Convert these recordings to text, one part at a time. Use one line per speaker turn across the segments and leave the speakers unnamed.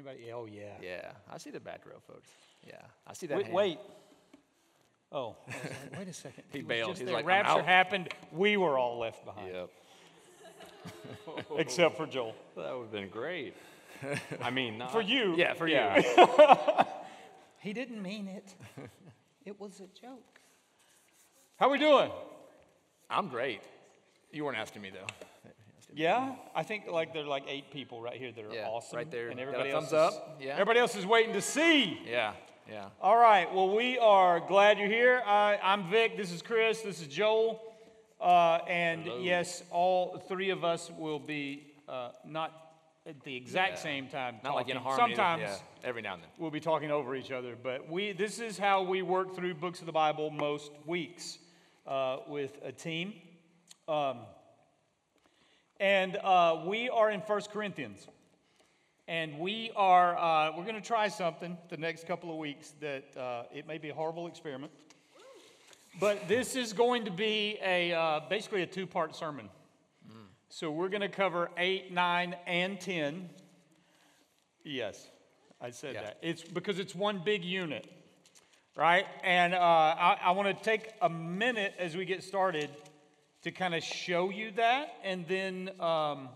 anybody? Oh, yeah.
Yeah, I see the back row, folks. Yeah, I see that.
Wait,
hand.
wait. Oh, like, wait a second.
He
was
bailed.
just
He's
there.
like, I'm
rapture
out.
happened. We were all left behind,
Yep.
except for Joel.
That would have been great. I mean, not
For you.
Yeah, for you.
he didn't mean it. It was a joke. How are we doing?
I'm great. You weren't asking me though.
Yeah, I think like there are like eight people right here that are
Yeah,
awesome.
right there.
And
Got a
everybody
thumbs
else is,
up. Yeah.
Everybody else is waiting to see.
Yeah, yeah.
All right. Well, we are glad you're here. Uh, I'm Vic. This is Chris. This is Joel. Uh, and yes, all three of us will be uh, not at the exact
Yeah.
same time.
Not like in
talking.
harmony.
Sometimes
yeah, every now and then.
we'll be talking over each other, but we. This is how we work through books of the Bible most weeks uh, with a team. Um, and uh, we are in First Corinthians. And we are, uh, we're going to try something the next couple of weeks that uh, it may be a horrible experiment. But this is going to be a, uh, basically a two part sermon. So we're going to cover 8, 9, and 10. Yes, I said
Yeah.
that. It's because it's one big unit, right? And uh, I, I want to take a minute as we get started to kind of show you that and then um,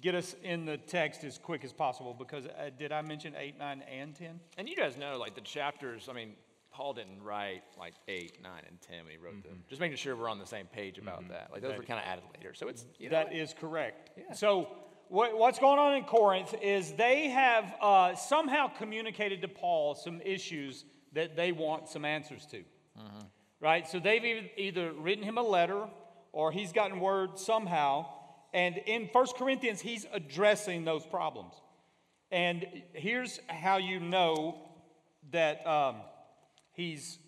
get us in the text as quick as possible because uh, did I mention 8, 9, and 10?
And you guys know, like the chapters. I mean, Paul didn't write like eight, nine, and ten when he wrote them. Just making sure we're on the same page about that. Like those
That
were kind of added later. So it's you know,
That is correct. So, what, what's going on in Corinth is they have uh, somehow communicated to Paul some issues that they want some answers to. Right? So, they've either, written him a letter or he's gotten word somehow. And in First Corinthians, he's addressing those problems. And here's how you know that um, he's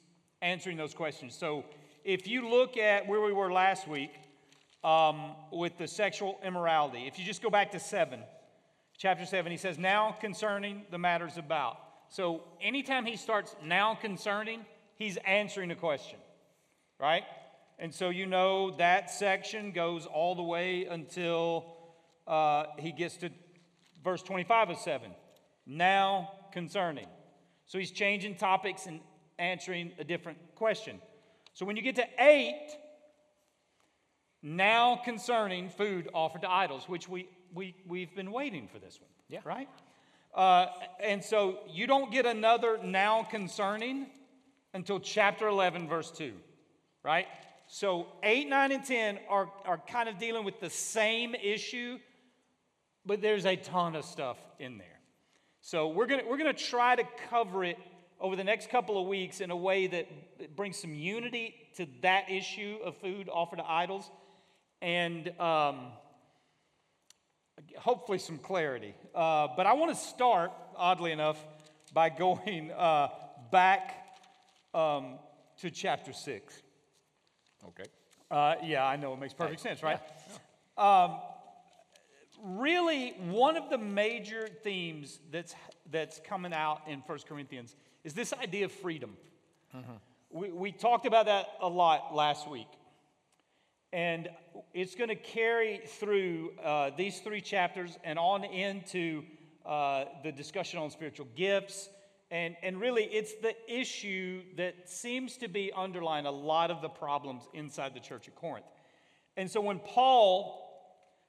answering those questions. So, if you look at where we were last week, um, with the sexual immorality. If you just go back to 7, chapter 7, he says, Now concerning the matters about. So anytime he starts now concerning, he's answering a question, right? And so you know that section goes all the way until uh, he gets to verse 25 of 7. Now concerning. So he's changing topics and answering a different question. So when you get to 8, now concerning food offered to idols, which we, we, we've been waiting for this one.
Yeah.
Right? Uh, and so you don't get another now concerning until chapter 11, verse 2. Right? So 8, 9, and 10 are, are kind of dealing with the same issue, but there's a ton of stuff in there. So we're going we're gonna try to cover it over the next couple of weeks in a way that brings some unity to that issue of food offered to idols and um, hopefully some clarity. Uh, but I want to start, oddly enough, by going uh, back um, to chapter 6.
Okay.
Uh, yeah, I know it makes perfect sense, right? Um, really, one of the major themes that's that's coming out in 1 Corinthians is this idea of freedom. We, we talked about that a lot last week, and it's going to carry through uh, these three chapters and on into uh, the discussion on spiritual gifts. And, and really, it's the issue that seems to be underlying a lot of the problems inside the church of Corinth. And so when Paul,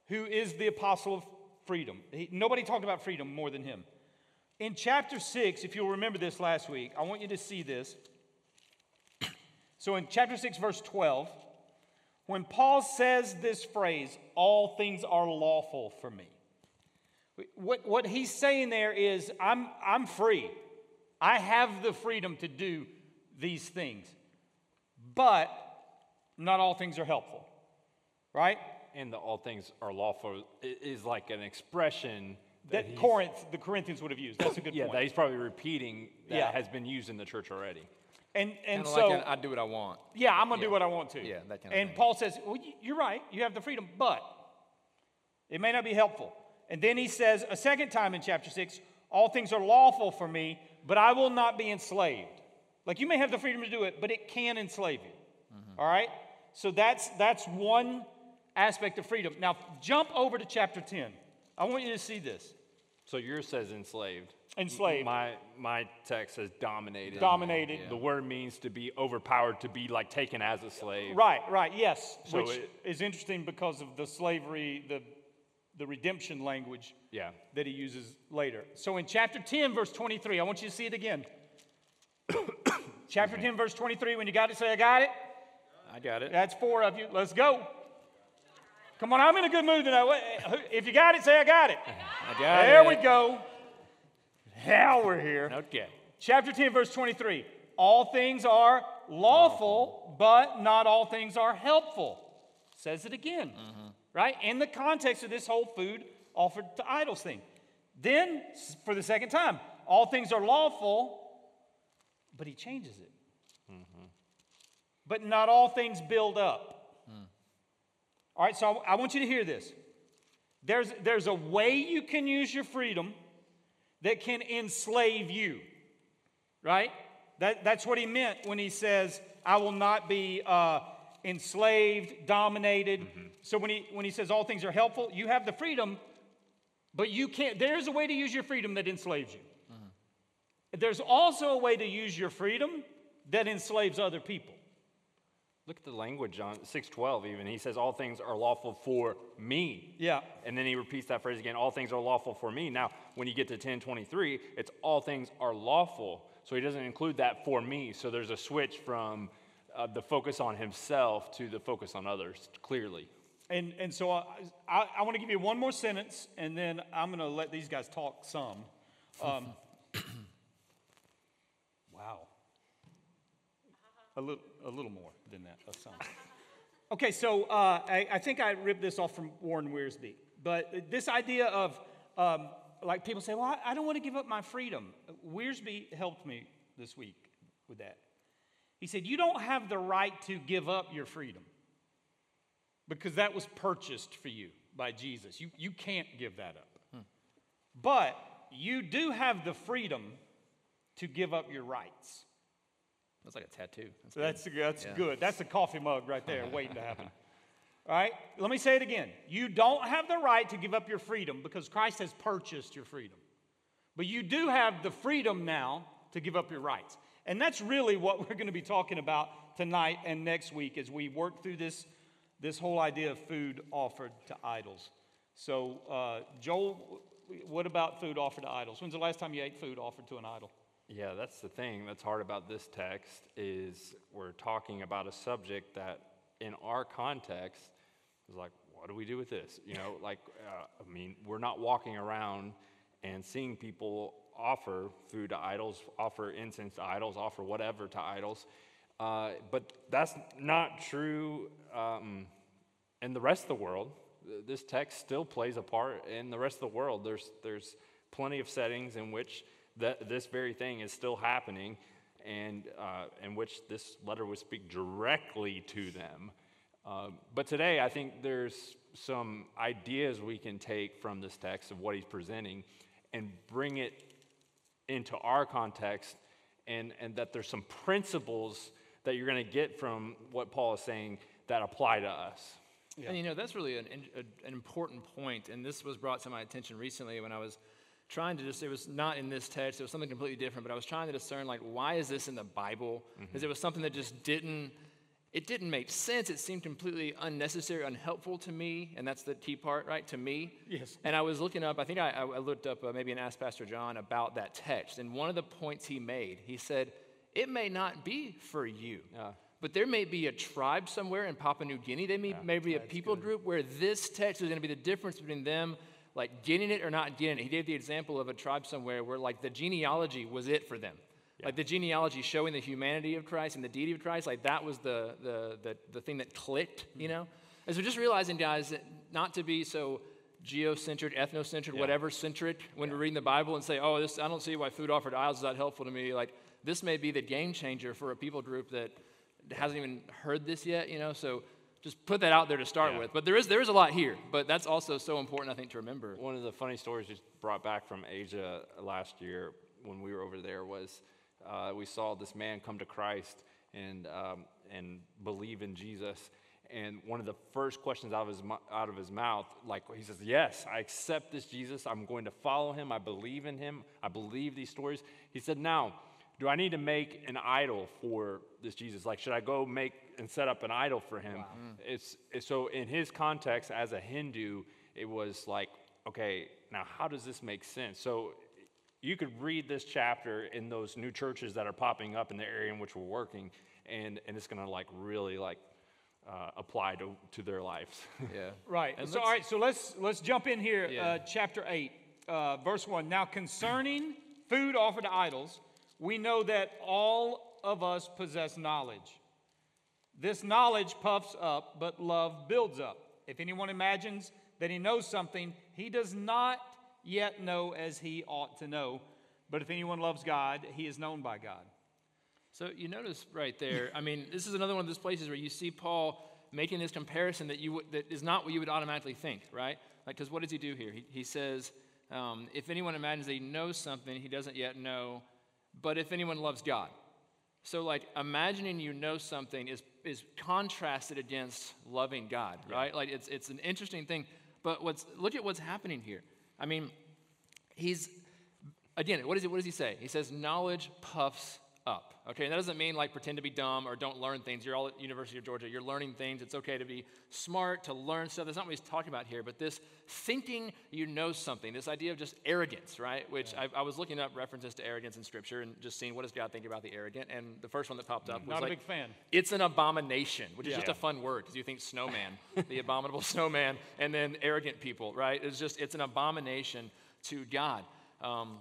who is the apostle of freedom, he, nobody talked about freedom more than him. In chapter 6, if you'll remember this last week, I want you to see this. So in chapter 6, verse 12, when Paul says this phrase, all things are lawful for me, what, what he's saying there is, I'm, I'm free. I have the freedom to do these things, but not all things are helpful, right?
and the all things are lawful is like an expression
That
he's-
Corinth, the Corinthians would have used. That's a good point.
yeah,
point.
that he's probably repeating that
Yeah.
has been used in the church already.
and and
Kinda
so
like an, I do what I want.
Yeah, I'm going to do what I want to.
Yeah, that kind of
And
thing.
Paul says, well, you're right. You have the freedom, but it may not be helpful. And then he says a second time in chapter 6, all things are lawful for me, but I will not be enslaved. Like you may have the freedom to do it, but it can enslave you.
Mm-hmm.
All right? So that's that's one aspect of freedom. Now jump over to chapter 10. I want you to see this.
So yours says enslaved.
Enslaved.
My my text says dominated.
Dominated.
The word means to be overpowered, to be like taken as a slave.
Right, right, yes.
So
which
it-
is interesting because of the slavery, the, the redemption language
Yeah.
that he uses later. So in chapter 10, verse 23, I want you to see it again. chapter 10, verse 23, when you got it, say, I got it.
I got it.
That's four of you. Let's go. Come on, I'm in a good mood tonight. If you got it, say, I got it.
I got
There
it.
we go. Now we're here.
Okay.
Chapter 10, verse 23. All things are lawful, but not all things are helpful. Says it again, mm-hmm. Right? In the context of this whole food offered to idols thing. Then, for the second time, all things are lawful, but he changes it. But not all things build up. All right, so I I want you to hear this. There's, there's a way you can use your freedom that can enslave you, right? That, that's what he meant when he says, I will not be uh, enslaved, dominated. Mm-hmm. So when he, when he says all things are helpful, you have the freedom, but you can't, there's a way to use your freedom that enslaves you. Mm-hmm. There's also a way to use your freedom that enslaves other people.
Look at the language on 612 even. He says all things are lawful for me.
Yeah.
And then he repeats that phrase again, all things are lawful for me. Now, when you get to 1023, it's all things are lawful. So he doesn't include that for me. So there's a switch from uh, the focus on himself to the focus on others, clearly.
And, and so I, I, I want to give you one more sentence, and then I'm going to let these guys talk some. Um, wow. A little, a little more than that, a some. Okay, so uh, I, I think I ripped this off from Warren Wiersbe. But this idea of, um, like people say, well, I, I don't want to give up my freedom. Wiersbe helped me this week with that. He said, You don't have the right to give up your freedom because that was purchased for you by Jesus. You, you can't give that up. Hmm. But you do have the freedom to give up your rights.
That's like a tattoo. That's good.
that's, that's
Yeah.
good. That's a coffee mug right there waiting to happen. All right, let me say it again. You don't have the right to give up your freedom because Christ has purchased your freedom. But you do have the freedom now to give up your rights. And that's really what we're going to be talking about tonight and next week as we work through this, this whole idea of food offered to idols. So, uh, Joel, what about food offered to idols? When's the last time you ate food offered to an idol?
Yeah, that's the thing that's hard about this text is we're talking about a subject that in our context is like, what do we do with this? You know, like, uh, I mean, we're not walking around and seeing people offer food to idols, offer incense to idols, offer whatever to idols. Uh, but that's not true um, in the rest of the world. This text still plays a part in the rest of the world. There's, there's plenty of settings in which that this very thing is still happening and uh, in which this letter would speak directly to them. Uh, but today, I think there's some ideas we can take from this text of what he's presenting and bring it into our context, and, and that there's some principles that you're going to get from what Paul is saying that apply to us.
And you know, that's really an, an important point, and this was brought to my attention recently when I was trying to just, it was not in this text, it was something completely different, but I was trying to discern, like, why is this in the Bible? Mm-hmm. Because it was something that just didn't, it didn't make sense. It seemed completely unnecessary, unhelpful to me, and that's the key part, right? To me.
Yes.
And I was looking up, I think I, I looked up uh, maybe and asked Pastor John about that text, and one of the points he made, he said, it may not be for you. But there may be a tribe somewhere in Papua New Guinea. They may, may be a people group where this text is going to be the difference between them like getting it or not getting it. He gave the example of a tribe somewhere where like the genealogy was it for them. Like the genealogy showing the humanity of Christ and the deity of Christ, like that was the, the, the, the thing that clicked, you mm-hmm. know? And so just realizing, guys, that not to be so geocentric, ethnocentric, whatever centric when we're reading the Bible and say, oh, this, I don't see why food offered idols is that helpful to me. Like this may be the game changer for a people group that hasn't even heard this yet, you know? So just put that out there to start
Yeah.
with. But there is, there is a lot here, but that's also so important, I think, to remember.
One of the funny stories just brought back from Asia last year when we were over there was uh, we saw this man come to Christ and, um, and believe in Jesus. And one of the first questions out of his, out of his mouth, like he says, Yes, I accept this Jesus. I'm going to follow him. I believe in him. I believe these stories. He said, Now, do I need to make an idol for this Jesus? Like, should I go make and set up an idol for him? It's, it's so in his context as a Hindu, it was like, okay, now how does this make sense? So you could read this chapter in those new churches that are popping up in the area in which we're working, and, and it's gonna like really like uh, apply to, to their lives.
Yeah.
Right.
And
so, all right. So let's let's jump in here.
Yeah.
Uh, chapter eight, uh, verse one. Now, concerning food offered to idols, we know that all of us possess knowledge. This knowledge puffs up, but love builds up. If anyone imagines that he knows something, he does not yet know as he ought to know. But if anyone loves God, he is known by God.
So you notice right there, I mean, this is another one of those places where you see Paul making this comparison that, you, would- that is not what you would automatically think, right? Like, because what does he do here? He, he says, um, if anyone imagines that he knows something he doesn't yet know, but if anyone loves God. So, like, imagining you know something is, is contrasted against loving God, right? Like, it's, it's an interesting thing. But what's, look at what's happening here. I mean, he's again, what, is what does he say? He says, knowledge puffs up. Okay, and that doesn't mean like pretend to be dumb or don't learn things. You're all at University of Georgia. You're learning things. It's okay to be smart, to learn stuff. That's not what he's talking about here. But this thinking you know something, this idea of just arrogance, right? Which I, I was looking up references to arrogance in Scripture and just seeing what does God think about the arrogant. And the first one that popped up was
Not a
like,
big fan.
It's an abomination, which is just a fun word because you think snowman, the abominable snowman, and then arrogant people, right? It's just, it's an abomination to God. Um,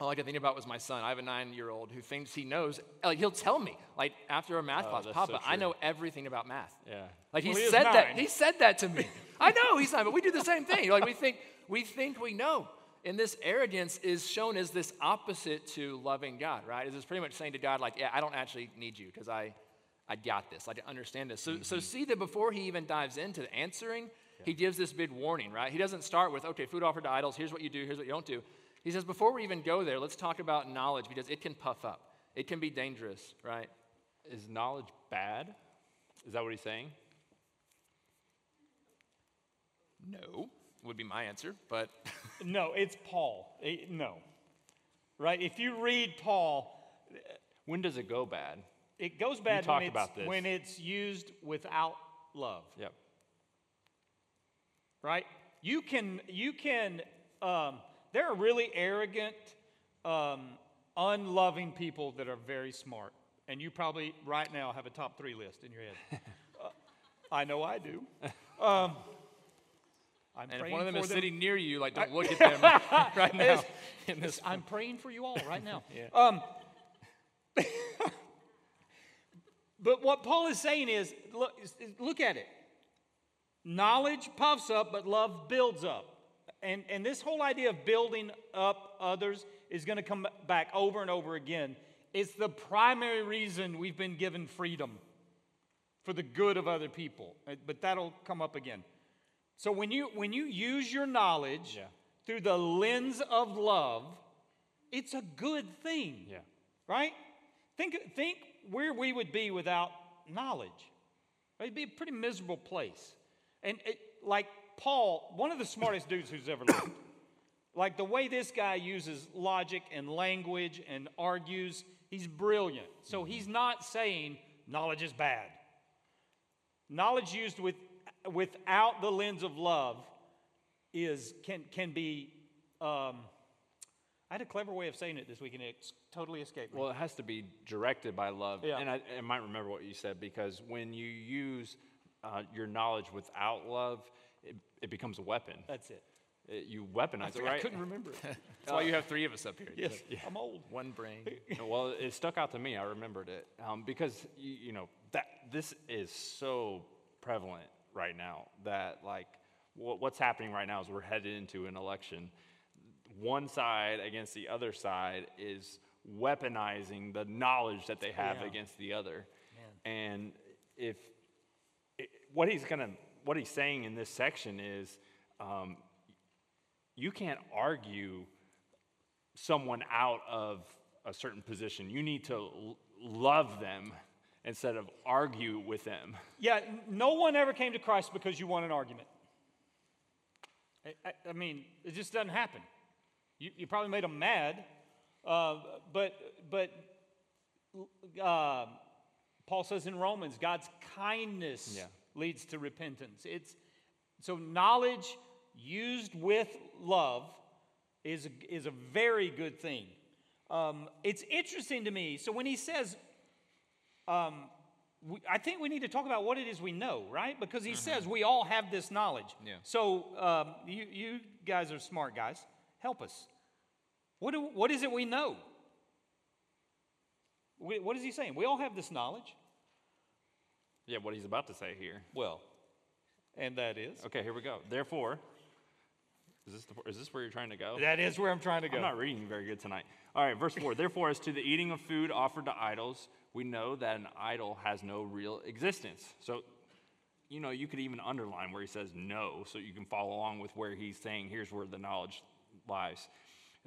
all I could think about was my son. I have a nine-year-old who thinks he knows. Like he'll tell me, like after a math oh,
class,
Papa,
so
I know everything about math.
Yeah.
Like he
Well, he is
said that. He said that to me. I know he's not, but we do the same thing. Like we think we think we know. And this arrogance is shown as this opposite to loving God, right? It's pretty much saying to God, like, yeah, I don't actually need you because I, I got this. Like, I understand this. So, so mm-hmm. see that before he even dives into answering, he gives this big warning, right? He doesn't start with, okay, food offered to idols, here's what you do, here's what you don't do. He says, before we even go there, let's talk about knowledge because it can puff up. It can be dangerous, right?
Is knowledge bad? Is that what he's saying?
No, would be my answer, but
No, it's Paul. Eh, no. Right? If you read Paul,
When does it go bad?
it goes bad when it's, when it's used without love.
Yep.
Right? You can, you can, um, there are really arrogant, um, unloving people that are very smart. And you probably right now have a top three list in your head. Uh, I know I do. Um, I'm
and if one of them is
them.
sitting near you, like don't look at them right now. In this,
I'm praying for you all right now.
Yeah.
um, but what Paul is saying is look, look at it. Knowledge puffs up, but love builds up. And, and this whole idea of building up others is going to come back over and over again. It's the primary reason we've been given freedom for the good of other people. Uh, But that'll come up again. So when you when you use your knowledge
Yeah.
through the lens of love, it's a good thing.
Yeah.
Right? Think think where we would be without knowledge. It'd be a pretty miserable place. And it, like Paul, one of the smartest dudes who's ever lived. Like the way this guy uses logic and language and argues, he's brilliant. So he's not saying knowledge is bad. Knowledge used with, without the lens of love is can can be. Um, I had a clever way of saying it this week, and it's totally escaped me.
Well, it has to be directed by love.
Yeah.
And I, I might remember what you said because when you use uh, your knowledge without love, it, it becomes a weapon.
That's it.
It- you weaponize it, right?
I couldn't remember it.
that's why you have three of us up here.
yes, I'm old.
One brain.
well, it stuck out to me. I remembered it um, because you, you know that this is so prevalent right now that like what, what's happening right now is we're headed into an election. One side against the other side is weaponizing the knowledge that they have
Yeah.
against the other, and if it, what he's gonna what he's saying in this section is um, you can't argue someone out of a certain position. You need to l- love them instead of argue with them.
Yeah, no one ever came to Christ because you won an argument. I, I, I mean, it just doesn't happen. You, you probably made them mad, uh, but, but uh, Paul says in Romans, God's kindness
Yeah.
Leads to repentance. It's, so knowledge used with love is, a- is a very good thing. Um, it's interesting to me. So when he says, um, we, I think we need to talk about what it is we know, right? Because he says we all have this knowledge.
Yeah.
So um, you, you guys are smart guys. Help us. What, do, what is it we know? We, what is he saying? We all have this knowledge.
Yeah, what he's about to say here.
Well, and that is?
Okay, here we go. Therefore, is this, the, is this where you're trying to go?
That is where I'm trying to go.
I'm not reading very good tonight. All right, verse 4. Therefore, as to the eating of food offered to idols, we know that an idol has no real existence. So, you know, you could even underline where he says no, so you can follow along with where he's saying, here's where the knowledge lies.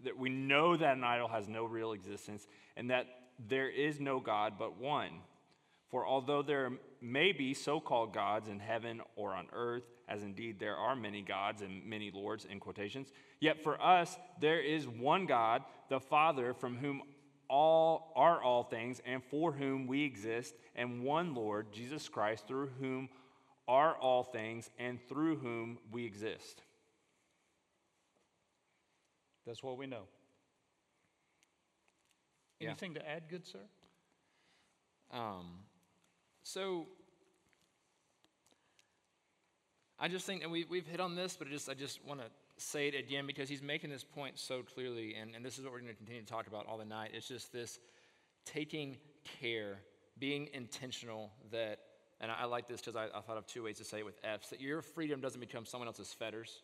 That we know that an idol has no real existence, and that there is no God but one. For although there may be so called gods in heaven or on earth, as indeed there are many gods and many lords, in quotations, yet for us there is one God, the Father, from whom all are all things, and for whom we exist, and one Lord, Jesus Christ, through whom are all things, and through whom we exist.
That's what we know.
Yeah.
Anything to add, good sir?
Um, so I just think, and we, we've hit on this, but I just, I just want to say it again because he's making this point so clearly, and, and this is what we're going to continue to talk about all the night. It's just this taking care, being intentional that, and I, I like this because I, I thought of two ways to say it with F's, that your freedom doesn't become someone else's fetters.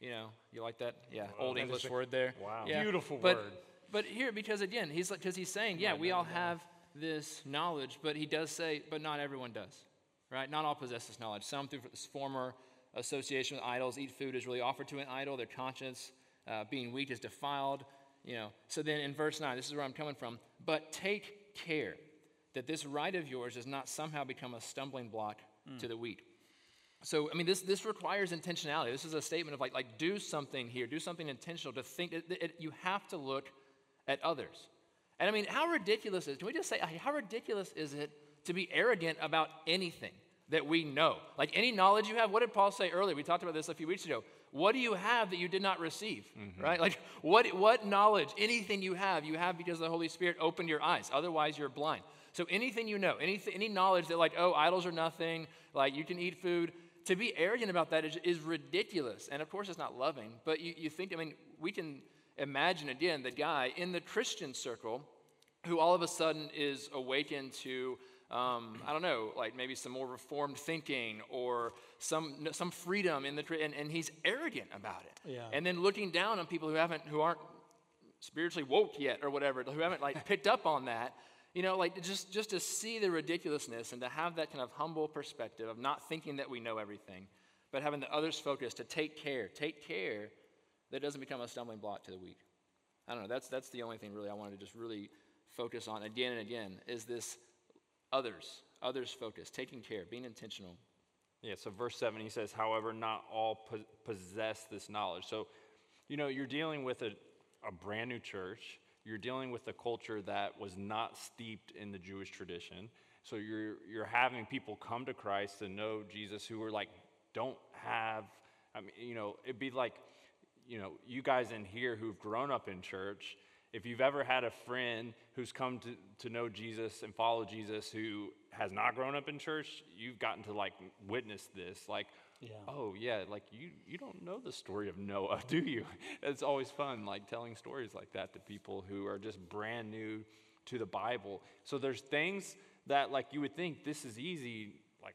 You know, you like that? Yeah, old English word there.
Wow.
Yeah.
Beautiful
but,
word.
But here, because again, he's like, because he's saying, yeah, we all have this knowledge, but he does say, but not everyone does, right? Not all possess this knowledge. Some through this former association with idols, eat food is really offered to an idol. Their conscience, uh, being weak, is defiled. You know. So then in verse nine, this is where I'm coming from. But take care that this right of yours does not somehow become a stumbling block to the weak. So, I mean, this, this requires intentionality. This is a statement of like, like do something here, do something intentional to think. It, it, you have to look at others. And I mean, how ridiculous is, can we just say, how ridiculous is it to be arrogant about anything that we know? Like any knowledge you have, what did Paul say earlier? We talked about this a few weeks ago. What do you have that you did not receive? Mm-hmm. Right? Like, what, what knowledge, anything you have, you have because the Holy Spirit opened your eyes. Otherwise, you're blind. So anything you know, anything, any knowledge that, like, oh, idols are nothing, like you can eat food, to be arrogant about that is, is ridiculous. And of course, it's not loving, but you, you think, I mean, we can imagine again the guy in the Christian circle who all of a sudden is awakened to, um, I don't know, like maybe some more reformed thinking or some, some freedom in the, and, and he's arrogant about it.
Yeah.
And then looking down on people who haven't, who aren't spiritually woke yet or whatever, who haven't like picked up on that. You know, like just, just to see the ridiculousness and to have that kind of humble perspective of not thinking that we know everything, but having the others focus to take care, take care that doesn't become a stumbling block to the weak. I don't know, that's, that's the only thing really I wanted to just really focus on again and again is this others, others focus, taking care, being intentional.
Yeah, so verse 7, he says, however, not all po- possess this knowledge. So, you know, you're dealing with a, a brand new church. You're dealing with a culture that was not steeped in the Jewish tradition. So you're, you're having people come to Christ and know Jesus who are like, don't have, I mean, you know, it'd be like, you know, you guys in here who've grown up in church, if you've ever had a friend who's come to, to know Jesus and follow Jesus who has not grown up in church, you've gotten to like witness this. Like,
Yeah.
oh, yeah, like you, you don't know the story of Noah, do you? It's always fun, like telling stories like that to people who are just brand new to the Bible. So there's things that, like, you would think this is easy, like,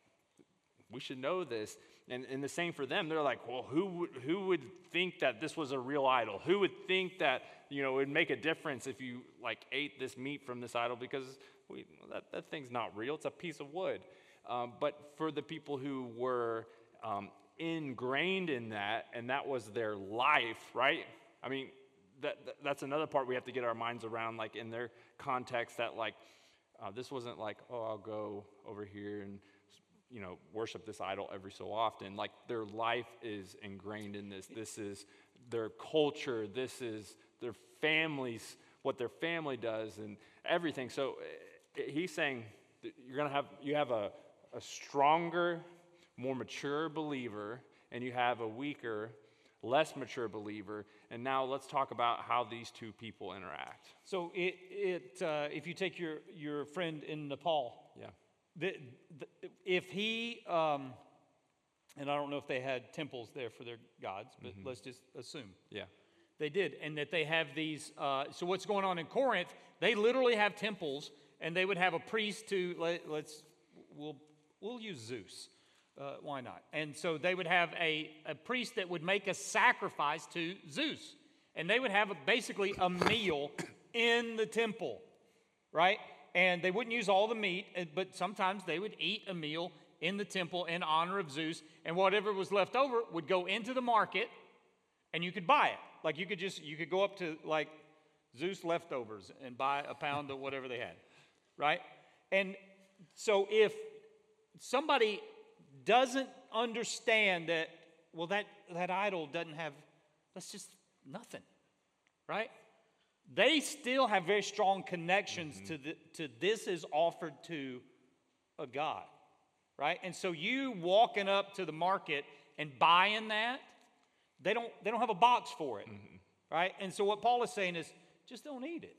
we should know this. And, and the same for them. They're like, well, who would, who would think that this was a real idol? Who would think that, you know, it would make a difference if you, like, ate this meat from this idol? Because we, that, that thing's not real. It's a piece of wood. Um, but for the people who were um, ingrained in that, and that was their life, right? I mean, that, that- that's another part we have to get our minds around, like, in their context, that, like, Uh, this wasn't like, oh, I'll go over here and you know worship this idol every so often. Like their life is ingrained in this. This is their culture. This is their families, what their family does, and everything. So uh, he's saying you're gonna have you have a, a stronger, more mature believer, and you have a weaker, less mature believer. And now let's talk about how these two people interact.
So it, it uh, if you take your, your friend in Nepal,
Yeah.
The, the, if he, um, and I don't know if they had temples there for their gods, but let's just assume
Yeah.
they did, and that they have these. Uh, so what's going on in Corinth? They literally have temples, and they would have a priest to let, let's we'll we'll use Zeus. Uh, why not? And so they would have a, a priest that would make a sacrifice to Zeus, and they would have a, basically a meal in the temple, right? And they wouldn't use all the meat, uh, but sometimes they would eat a meal in the temple in honor of Zeus, and whatever was left over would go into the market and you could buy it. Like you could just you could go up to like Zeus leftovers and buy a pound of whatever they had, right? And so if somebody doesn't understand that, well, that that idol doesn't have that's just nothing, right? They still have very strong connections mm-hmm. to the to this is offered to a God, right? And so you walking up to the market and buying that, they don't they don't have a box for it, mm-hmm. right? And so what Paul is saying is just don't eat it.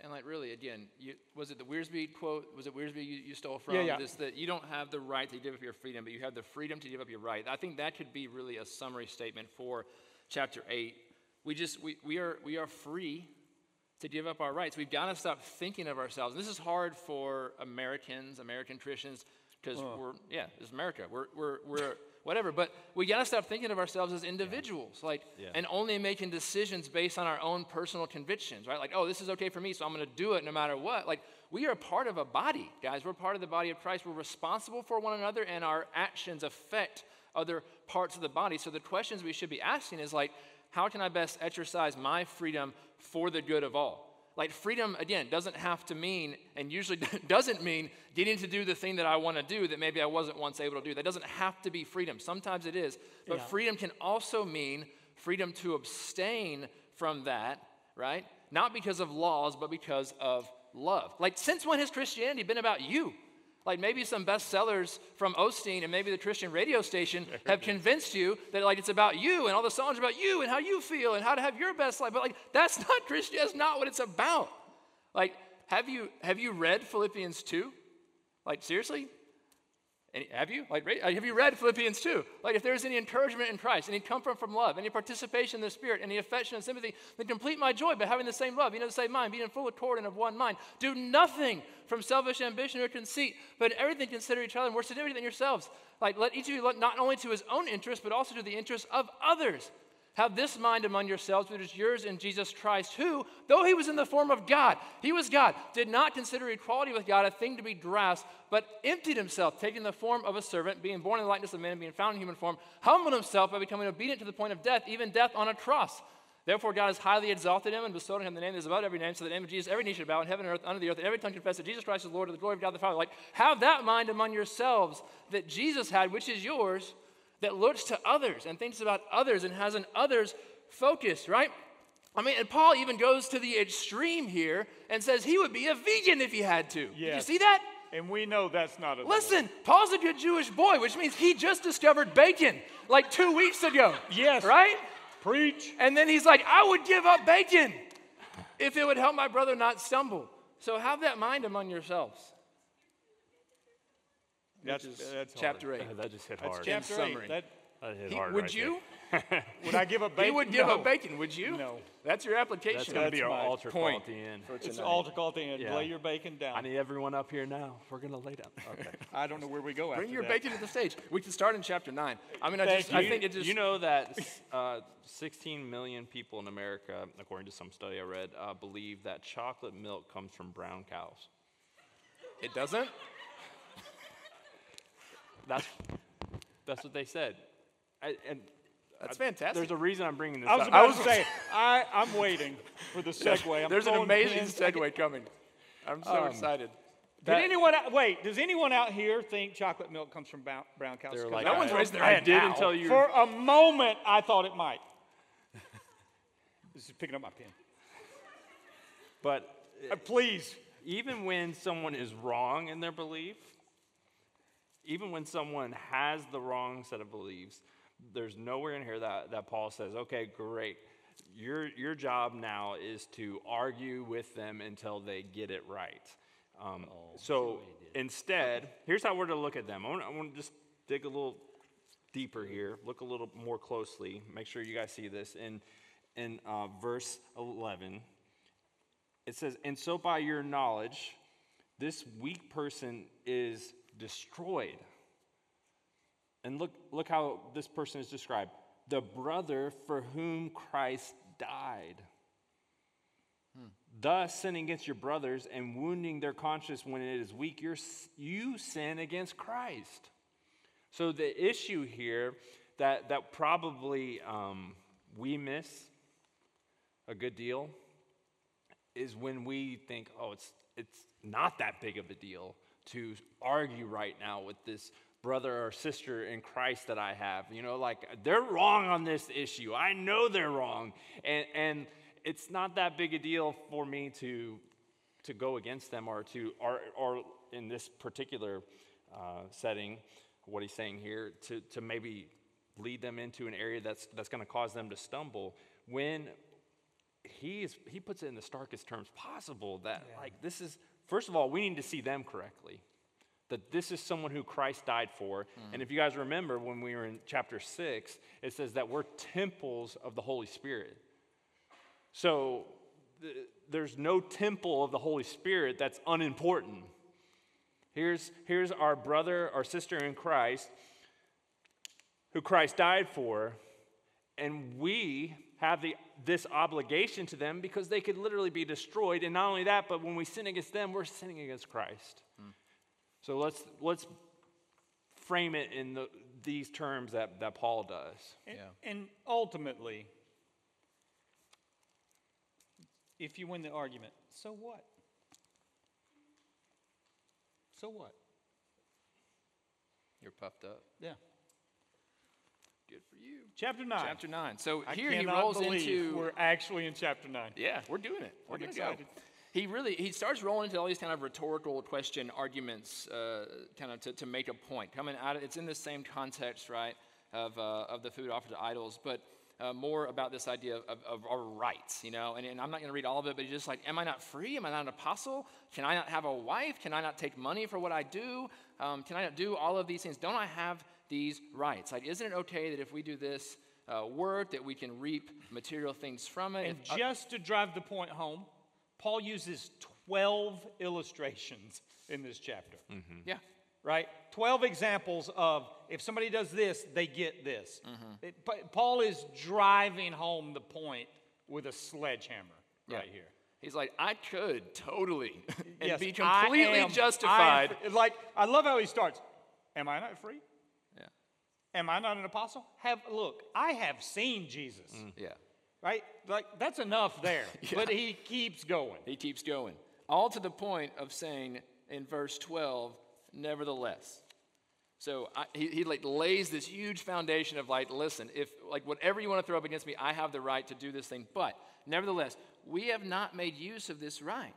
And like really, again, you, was it the Wiersbe quote? Was it Wiersbe you, you stole from?
Yeah, yeah.
This that you don't have the right to give up your freedom, but you have the freedom to give up your right. I think that could be really a summary statement for chapter eight. We just we, we are we are free to give up our rights. We've got to stop thinking of ourselves. And this is hard for Americans, American Christians, because we're yeah, it's America. We're we're we're whatever. But we got to stop thinking of ourselves as individuals, like
Yeah.
and only making decisions based on our own personal convictions, right? Like, oh, this is okay for me, so I'm going to do it no matter what. Like, we are part of a body, guys. We're part of the body of Christ. We're responsible for one another, and our actions affect other parts of the body. So the questions we should be asking is like, how can I best exercise my freedom for the good of all? Like freedom, again, doesn't have to mean, and usually doesn't mean getting to do the thing that I want to do that maybe I wasn't once able to do. That doesn't have to be freedom. Sometimes it is. But
Yeah.
freedom can also mean freedom to abstain from that, right? Not because of laws, but because of love. Like, since when has Christianity been about you? Like maybe some bestsellers from Osteen and maybe the Christian radio station have convinced you that like it's about you and all the songs are about you and how you feel and how to have your best life. But like that's not Christian. That's not what it's about. Like have you have you read Philippians two? Like seriously? Any, have you? Like, have you read Philippians 2? Like, if there's any encouragement in Christ, any comfort from love, any participation in the Spirit, any affection and sympathy, then complete my joy by having the same love, being of the same mind, being in full accord and of one mind. Do nothing from selfish ambition or conceit, but in everything consider each other more significant than yourselves. Like, let each of you look not only to his own interest, but also to the interest of others. Have this mind among yourselves, which is yours in Jesus Christ, who, though he was in the form of God, he was God, did not consider equality with God a thing to be grasped, but emptied himself, taking the form of a servant, being born in the likeness of man, being found in human form, humbled himself by becoming obedient to the point of death, even death on a cross. Therefore, God has highly exalted him and bestowed on him the name that is above every name, so that the name of Jesus, every knee should bow in heaven and earth, under the earth, and every tongue confess that Jesus Christ is Lord to the glory of God the Father. Like, have that mind among yourselves that Jesus had, which is yours, that looks to others and thinks about others and has an others focus, right? I mean, and Paul even goes to the extreme here and says he would be a vegan if he had to. Did you see that?
And we know that's not a
Listen, Paul's a good Jewish boy, which means he just discovered bacon like two weeks ago.
Yes.
Right?
preach.
And then he's like, I would give up bacon if it would help my brother not stumble. So have that mind among yourselves.
That's,
Which is
that's
chapter
hard.
8.
that just hit
That's
hard.
chapter
summary.
eight. That,
that hit
He-
hard
would
right
you?
would I give up bacon?
He would give
No.
up bacon, would you?
No.
That's your application.
That's going to be our
my
altar call
point.
at the end.
It's
tonight.
altar call at the end.
Yeah.
Lay your bacon down.
I need everyone up here now. We're going to lay down. Okay.
I don't know where we go after
Bring your
that.
bacon to the stage. We can start in chapter 9. I mean, I, just,
you.
I think it just.
you know that uh, 16 million people in America, according to some study I read, uh, believe that chocolate milk comes from brown cows.
it doesn't?
That's that's what they said. I, and
That's
I-
fantastic.
There's a reason I'm bringing this
I was
up.
about to say, I, I'm waiting for the segue. I'm
There's an amazing
pins.
segue coming. I'm so
Um,
excited.
Did anyone out, wait? Does anyone out here think chocolate milk comes from brown, brown cows?
They're
'Cause
like,
I-
No one's
I-
raising their
I
hand
did
now.
until you.
For a moment, I thought it might. this is picking up my pen.
But
Uh, please.
even when someone is wrong in their belief, even when someone has the wrong set of beliefs, there's nowhere in here that, that Paul says, okay, great. Your, your job now is to argue with them until they get it right. Um, so instead, here's how we're to look at them. I want, I want to just dig a little deeper here, look a little more closely, make sure you guys see this. In, in uh, verse 11, it says, And so by your knowledge, this weak person is destroyed. And look, look how this person is described the brother for whom Christ died. Thus, sinning against your brothers and wounding their conscience when it is weak, you're, you sin against Christ. So, the issue here that, that probably um, we miss a good deal is when we think, oh, it's, it's not that big of a deal to argue right now with this brother or sister in Christ that I have. You know, like they're wrong on this issue. I know they're wrong. And, and it's not that big a deal for me to, to go against them or to, or, or in this particular uh, setting, what he's saying here, to, to maybe lead them into an area that's, that's going to cause them to stumble when he is he puts it in the starkest terms possible that like this is first of all we need to see them correctly that this is someone who christ died for. Hmm. And if you guys remember when we were in chapter 6 it says that we're temples of the holy spirit. So th- there's no temple of the holy spirit that's unimportant. Here's here's our brother or sister in christ who christ died for and we have the, this obligation to them because they could literally be destroyed. And not only that, but when we sin against them, we're sinning against Christ. Hmm. So let's, let's frame it in the, these terms that, that Paul does.
And, and ultimately, if you win the argument, so what? So what?
You're puffed up.
Yeah.
Good for you.
Chapter 9.
Chapter 9. So
I
here he rolls into.
we're actually in chapter 9.
Yeah, we're doing it. We're going to go. He really he starts rolling into all these kind of rhetorical question arguments, uh, kind of to, to make a point. Coming out, of, it's in the same context, right, of uh, of the food offered to idols, but. Uh, more about this idea of, of our rights, you know, and, and I'm not going to read all of it, but he's just like, Am I not free? Am I not an apostle? Can I not have a wife? Can I not take money for what I do? Um, can I not do all of these things? Don't I have these rights? Like, isn't it okay that if we do this uh, work, that we can reap material things from it?
And
If- uh,
just to drive the point home, Paul uses 12 illustrations in this chapter,
yeah,
right? 12 examples of if somebody does this, they get this.
Mm-hmm.
It- Pa- Paul is driving home the point with a sledgehammer
Yeah.
right here.
He's like, I could totally and
Yes,
be completely
am- I am
justified.
like, I love how he starts. Am I not free?
Yeah.
Am I not an apostle? Have look, I have seen Jesus. Mm.
Yeah.
Right? Like that's enough there. But he keeps going.
He keeps going. All to the point of saying in verse 12, nevertheless. So I, he, he like lays this huge foundation of like, listen, if like whatever you want to throw up against me, I have the right to do this thing. But nevertheless, we have not made use of this right,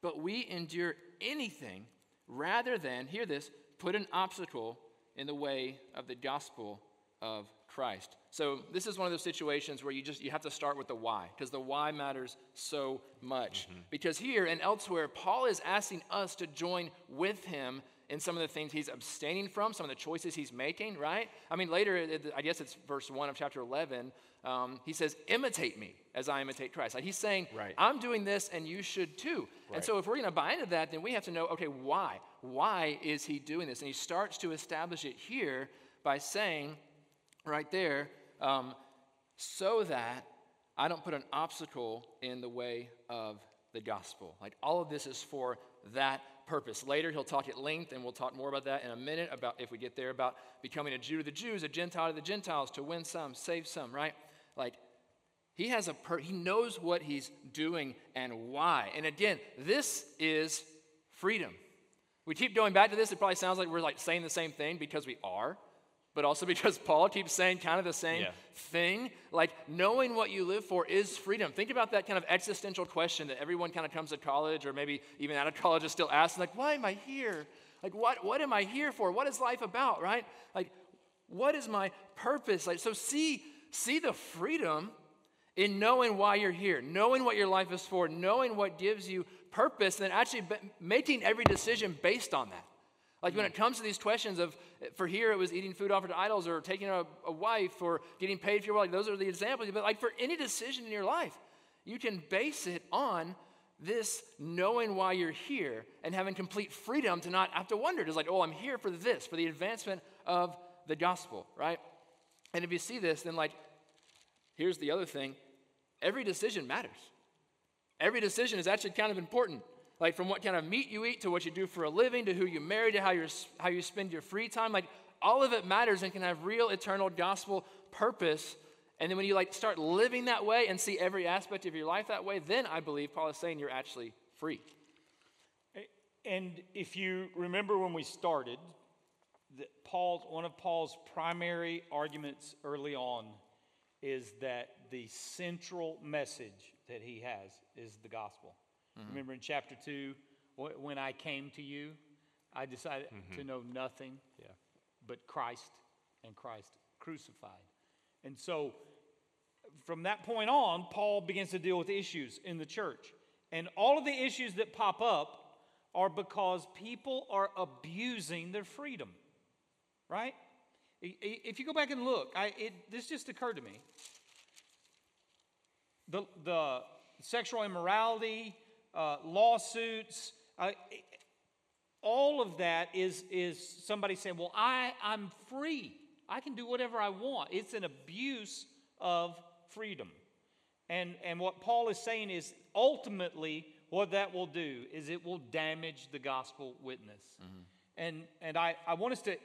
but we endure anything rather than, hear this, put an obstacle in the way of the gospel of Christ. So this is one of those situations where you just you have to start with the why because the why matters so much. Mm-hmm. Because here and elsewhere Paul is asking us to join with him in some of the things he's abstaining from, some of the choices he's making, right? I mean, later, it- I guess it's verse 1 of chapter 11, um, he says, Imitate me as I imitate Christ. Like he's saying,
Right.
I'm doing this and you should too. And so if we're going to buy into that, then we have to know, okay, why? Why is he doing this? And he starts to establish it here by saying, right there, um, so that I don't put an obstacle in the way of the gospel. Like all of this is for that purpose. Later, he'll talk at length, and we'll talk more about that in a minute, about if we get there, about becoming a Jew to the Jews, a Gentile to the Gentiles, to win some, save some, right? Like he has a per- he knows what he's doing and why. And again, this is freedom. We keep going back to this. It probably sounds like we're like saying the same thing because we are, but also because Paul keeps saying kind of the same
Yeah.
thing. Like knowing what you live for is freedom. Think about that kind of existential question that everyone kind of comes to college or maybe even out of college is still asking, like, why am I here? Like, what, what am I here for? What is life about, right? Like, what is my purpose? Like, so see, see the freedom in knowing why you're here, knowing what your life is for, knowing what gives you purpose, and then actually making every decision based on that. Like when it comes to these questions of, for here it was eating food offered to idols or taking a, a wife or getting paid for your work, like those are the examples. But like for any decision in your life, you can base it on this knowing why you're here and having complete freedom to not have to wonder. Just like, oh, I'm here for this, for the advancement of the gospel, right? And if you see this, then like, here's the other thing every decision matters. Every decision is actually kind of important. Like from what kind of meat you eat to what you do for a living to who you marry to how, you how you spend your free time. Like all of it matters and can have real eternal gospel purpose. And then when you like start living that way and see every aspect of your life that way, then I believe Paul is saying you're actually free.
And if you remember when we started, that Paul, one of Paul's primary arguments early on is that the central message that he has is the gospel. Mm-hmm. Remember in chapter 2, when I came to you, I decided mm-hmm. to know nothing
Yeah.
but Christ and Christ crucified. And so from that point on, Paul begins to deal with issues in the church. And all of the issues that pop up are because people are abusing their freedom, right? If you go back and look, I, it, this just occurred to me. The, the sexual immorality, uh, lawsuits, uh, all of that is, is somebody saying, Well, I, I'm free. I can do whatever I want. It's an abuse of freedom. And, and what Paul is saying is ultimately what that will do is it will damage the gospel witness. And, and I, I want us to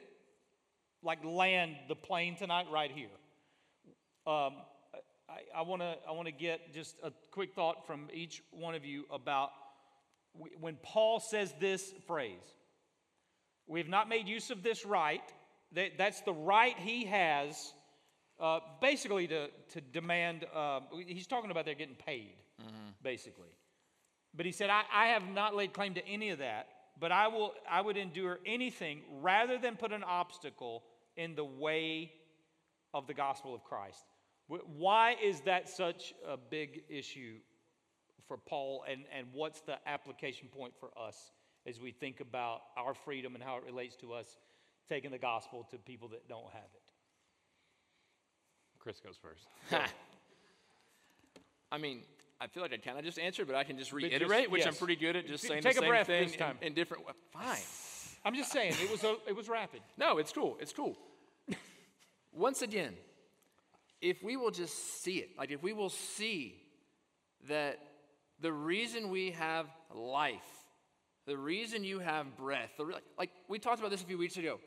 like land the plane tonight right here. Um, I, I want to I want to get just a quick thought from each one of you about when Paul says this phrase. We have not made use of this right. That, that's the right he has, uh, basically to to demand. Uh, he's talking about they're getting paid, basically. But he said, I, I have not laid claim to any of that, but I will I would endure anything rather than put an obstacle in the way of the gospel of Christ. Wh- Why is that such a big issue for Paul, and, and what's the application point for us as we think about our freedom and how it relates to us taking the gospel to people that don't have it?
Chris goes first.
I mean, I feel like I kind of just answered, but I can just
just-
reiterate, which I'm pretty good at just saying
take
the
a
same
breath
thing
this time.
In, in different ways. Fine.
I'm just saying, it was, a, it was rapid.
No, it's cool. It's cool. Once again, if we will just see it, like if we will see that the reason we have life, the reason you have breath, the, like we talked about this a few weeks ago.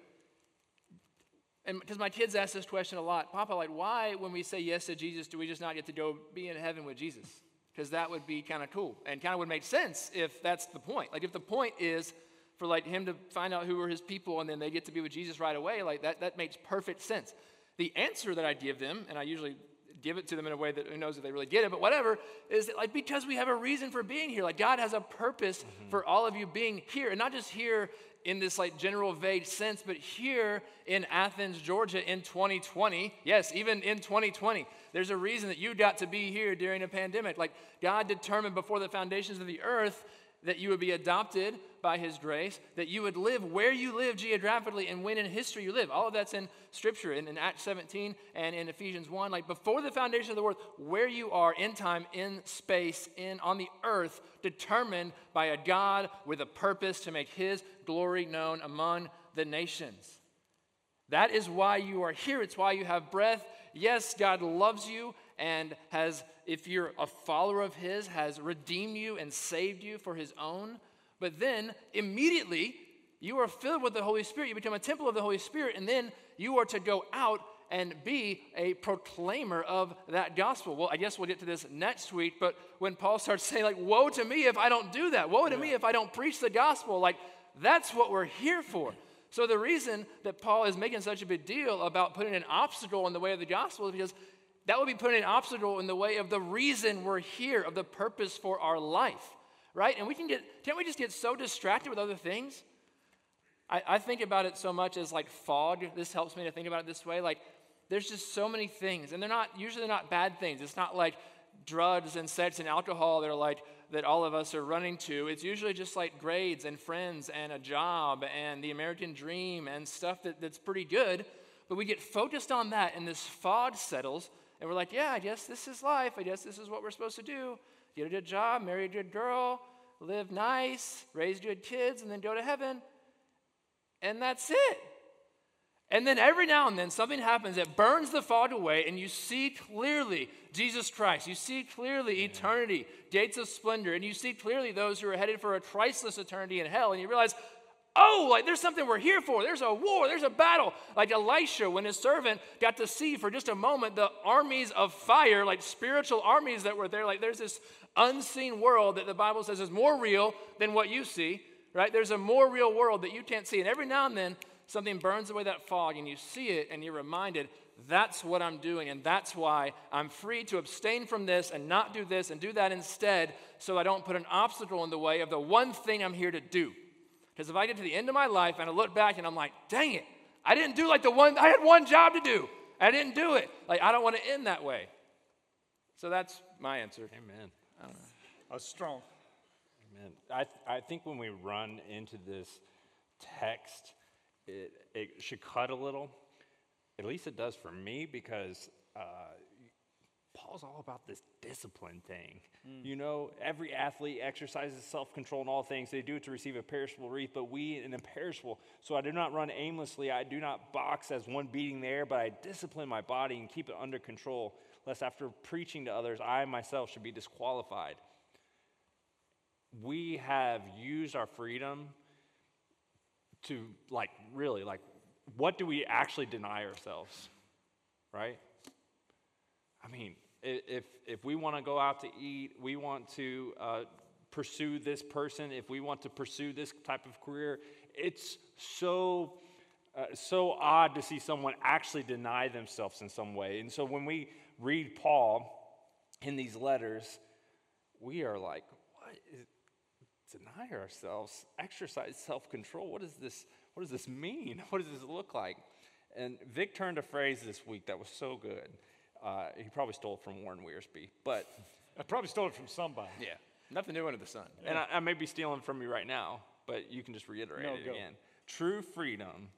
And because my kids ask this question a lot, Papa, like, why, when we say yes to Jesus, do we just not get to go be in heaven with Jesus? Because that would be kind of cool and kind of would make sense if that's the point. Like, if the point is for like him to find out who are his people and then they get to be with Jesus right away, like that, that makes perfect sense. The answer that I give them, and I usually give it to them in a way that who knows if they really get it, but whatever, is that, like because we have a reason for being here. Like God has a purpose mm-hmm. for all of you being here, and not just here in this like general vague sense, but here in Athens, Georgia in 2020. Yes, even in 2020. There's a reason that you got to be here during a pandemic. Like God determined before the foundations of the earth that you would be adopted by his grace, that you would live where you live geographically and when in history you live. All of that's in scripture, in, in Acts 17 and in Ephesians 1. Like before the foundation of the world, where you are in time, in space, in on the earth, determined by a God with a purpose to make his glory known among the nations. That is why you are here. It's why you have breath. Yes, God loves you and has, if you're a follower of His, has redeemed you and saved you for His own. But then immediately you are filled with the Holy Spirit. You become a temple of the Holy Spirit, and then you are to go out and be a proclaimer of that gospel. Well, I guess we'll get to this next week, but when Paul starts saying, like, woe to me if I don't do that, woe to me if I don't preach the gospel, like, that's what we're here for. So the reason that Paul is making such a big deal about putting an obstacle in the way of the gospel is because that would be putting an obstacle in the way of the reason we're here, of the purpose for our life, right? And we can get, can't we just get so distracted with other things? I, I think about it so much as like fog. This helps me to think about it this way. Like, there's just so many things, and they're not usually they're not bad things. It's not like drugs and sex and alcohol that are like that all of us are running to. It's usually just like grades and friends and a job and the American dream and stuff that, that's pretty good. But we get focused on that, and this fog settles, and we're like, yeah, I guess this is life. I guess this is what we're supposed to do. Get a good job, marry a good girl, live nice, raise good kids, and then go to heaven. And that's it. And then every now and then something happens that burns the fog away, and you see clearly Jesus Christ. You see clearly eternity, gates of splendor, and you see clearly those who are headed for a Christless eternity in hell. And you realize, oh, like there's something we're here for. There's a war, there's a battle. Like Elisha, when his servant got to see for just a moment the armies of fire, like spiritual armies that were there. Like there's this unseen world that the Bible says is more real than what you see, right? There's a more real world that you can't see. And every now and then, something burns away that fog and you see it and you're reminded that's what I'm doing and that's why I'm free to abstain from this and not do this and do that instead so I don't put an obstacle in the way of the one thing I'm here to do. Because if I get to the end of my life and I look back and I'm like, dang it, I didn't do like the one, I had one job to do. I didn't do it. Like, I don't want to end that way. So that's my answer.
Amen.
I don't know. I was strong.
Amen. I, I think when we run into this text, it, it should cut a little. At least it does for me because uh, Paul's all about this discipline thing. Mm. You know, every athlete exercises self control in all things. They do it to receive a perishable wreath, but we an imperishable. So I do not run aimlessly. I do not box as one beating the air, but I discipline my body and keep it under control, lest after preaching to others, I myself should be disqualified. We have used our freedom to like really like what do we actually deny ourselves right i mean if if we want to go out to eat we want to uh, pursue this person if we want to pursue this type of career it's so uh, so odd to see someone actually deny themselves in some way and so when we read paul in these letters we are like what is deny ourselves, exercise self control. What does this? What does this mean? What does this look like? And Vic turned a phrase this week that was so good. Uh, he probably stole it from Warren Wiersbe, but
I probably stole it from somebody.
Yeah, nothing new under the sun.
And I, I, may be stealing from you right now, but you can just reiterate no, it go. again. True freedom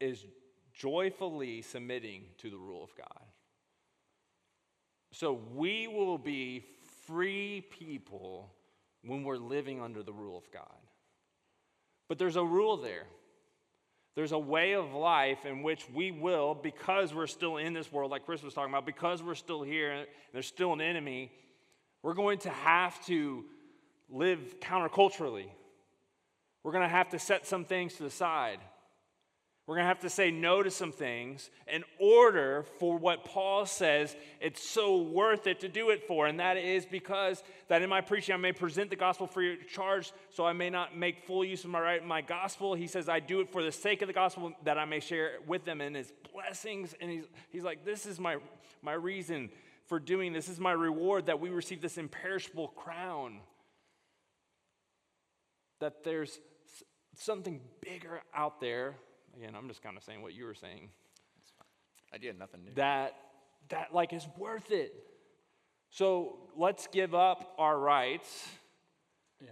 is joyfully submitting to the rule of God. So we will be free people when we're living under the rule of God. But there's a rule there. There's a way of life in which we will, because we're still in this world, like Chris was talking about, because we're still here and there's still an enemy, we're going to have to live counterculturally. We're going to have to set some things to the side. We're going to have to say no to some things in order for what Paul says it's so worth it to do it for. And that is because that in my preaching I may present the gospel for your charge, so I may not make full use of my right my gospel. He says I do it for the sake of the gospel that I may share with them in his blessings. And he's, he's like, this is my, my reason for doing this. This is my reward that we receive this imperishable crown. That there's something bigger out there Again, I'm just kind of saying what you were saying.
I did nothing new.
That that like is worth it. So let's give up our rights. Yeah.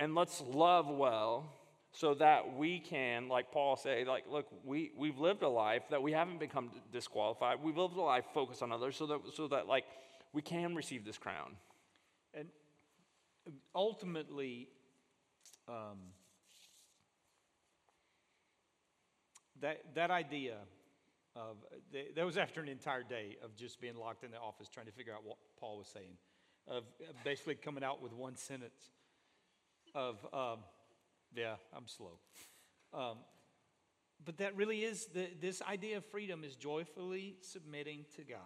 And let's love well so that we can, like Paul say, like, look, we, we've lived a life that we haven't become disqualified. We've lived a life focused on others so that so that like we can receive this crown.
And ultimately, um, that, that idea of, that was after an entire day of just being locked in the office trying to figure out what Paul was saying, of basically coming out with one sentence of, um, yeah, I'm slow. Um, but that really is the, this idea of freedom is joyfully submitting to God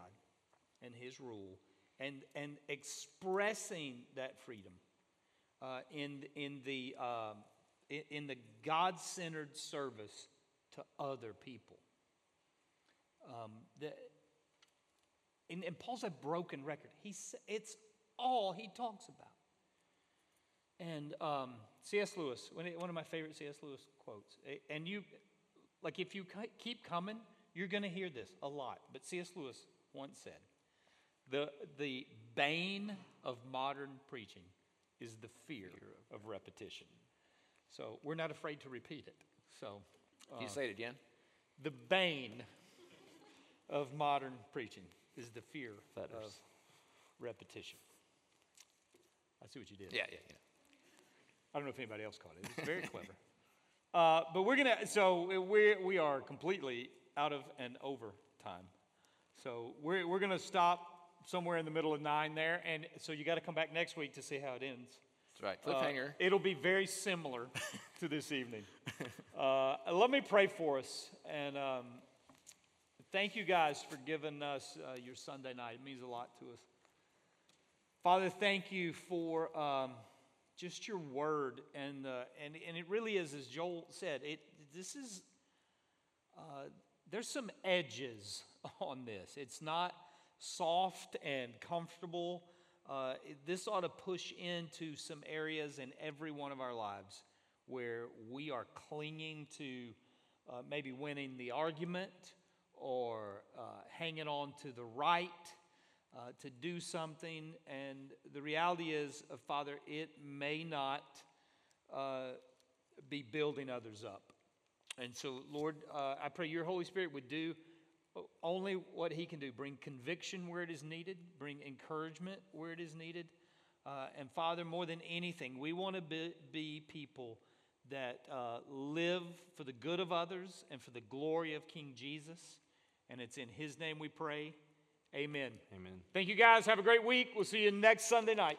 and His rule and, and expressing that freedom uh, in, in the, in, in the God centered service to other people. Um, the, and, and Paul's a broken record. He's, it's all he talks about. And um, C.S. Lewis, one of my favorite C.S. Lewis quotes, and you, like if you keep coming, you're going to hear this a lot. But C.S. Lewis once said, the, the bane of modern preaching is the fear of repetition. So we're not afraid to repeat it. So
Can you say it again?
the bane of modern preaching is the fear of repetition. I see what you did.
Yeah, yeah, yeah.
I don't know if anybody else caught it. It's very clever. Uh, but we're gonna. So we we are completely out of and over time. So we're we're gonna stop somewhere in the middle of nine there, and so you got to come back next week to see how it ends.
Right.
Uh,
Cliffhanger.
it'll be very similar to this evening. Uh, let me pray for us. And um, thank you guys for giving us uh, your Sunday night. It means a lot to us. Father, thank you for um, just your word. And, uh, and, and it really is, as Joel said, it, this is, uh, there's some edges on this. It's not soft and comfortable. Uh, this ought to push into some areas in every one of our lives where we are clinging to uh, maybe winning the argument or uh, hanging on to the right uh, to do something. And the reality is, uh, Father, it may not uh, be building others up. And so, Lord, uh, I pray your Holy Spirit would do only what He can do bring conviction where it is needed, bring encouragement where it is needed. Uh, and Father, more than anything, we want to be, be people that uh, live for the good of others and for the glory of King Jesus. And it's in His name we pray. Amen.
Amen.
Thank you guys. Have a great week. We'll see you next Sunday night.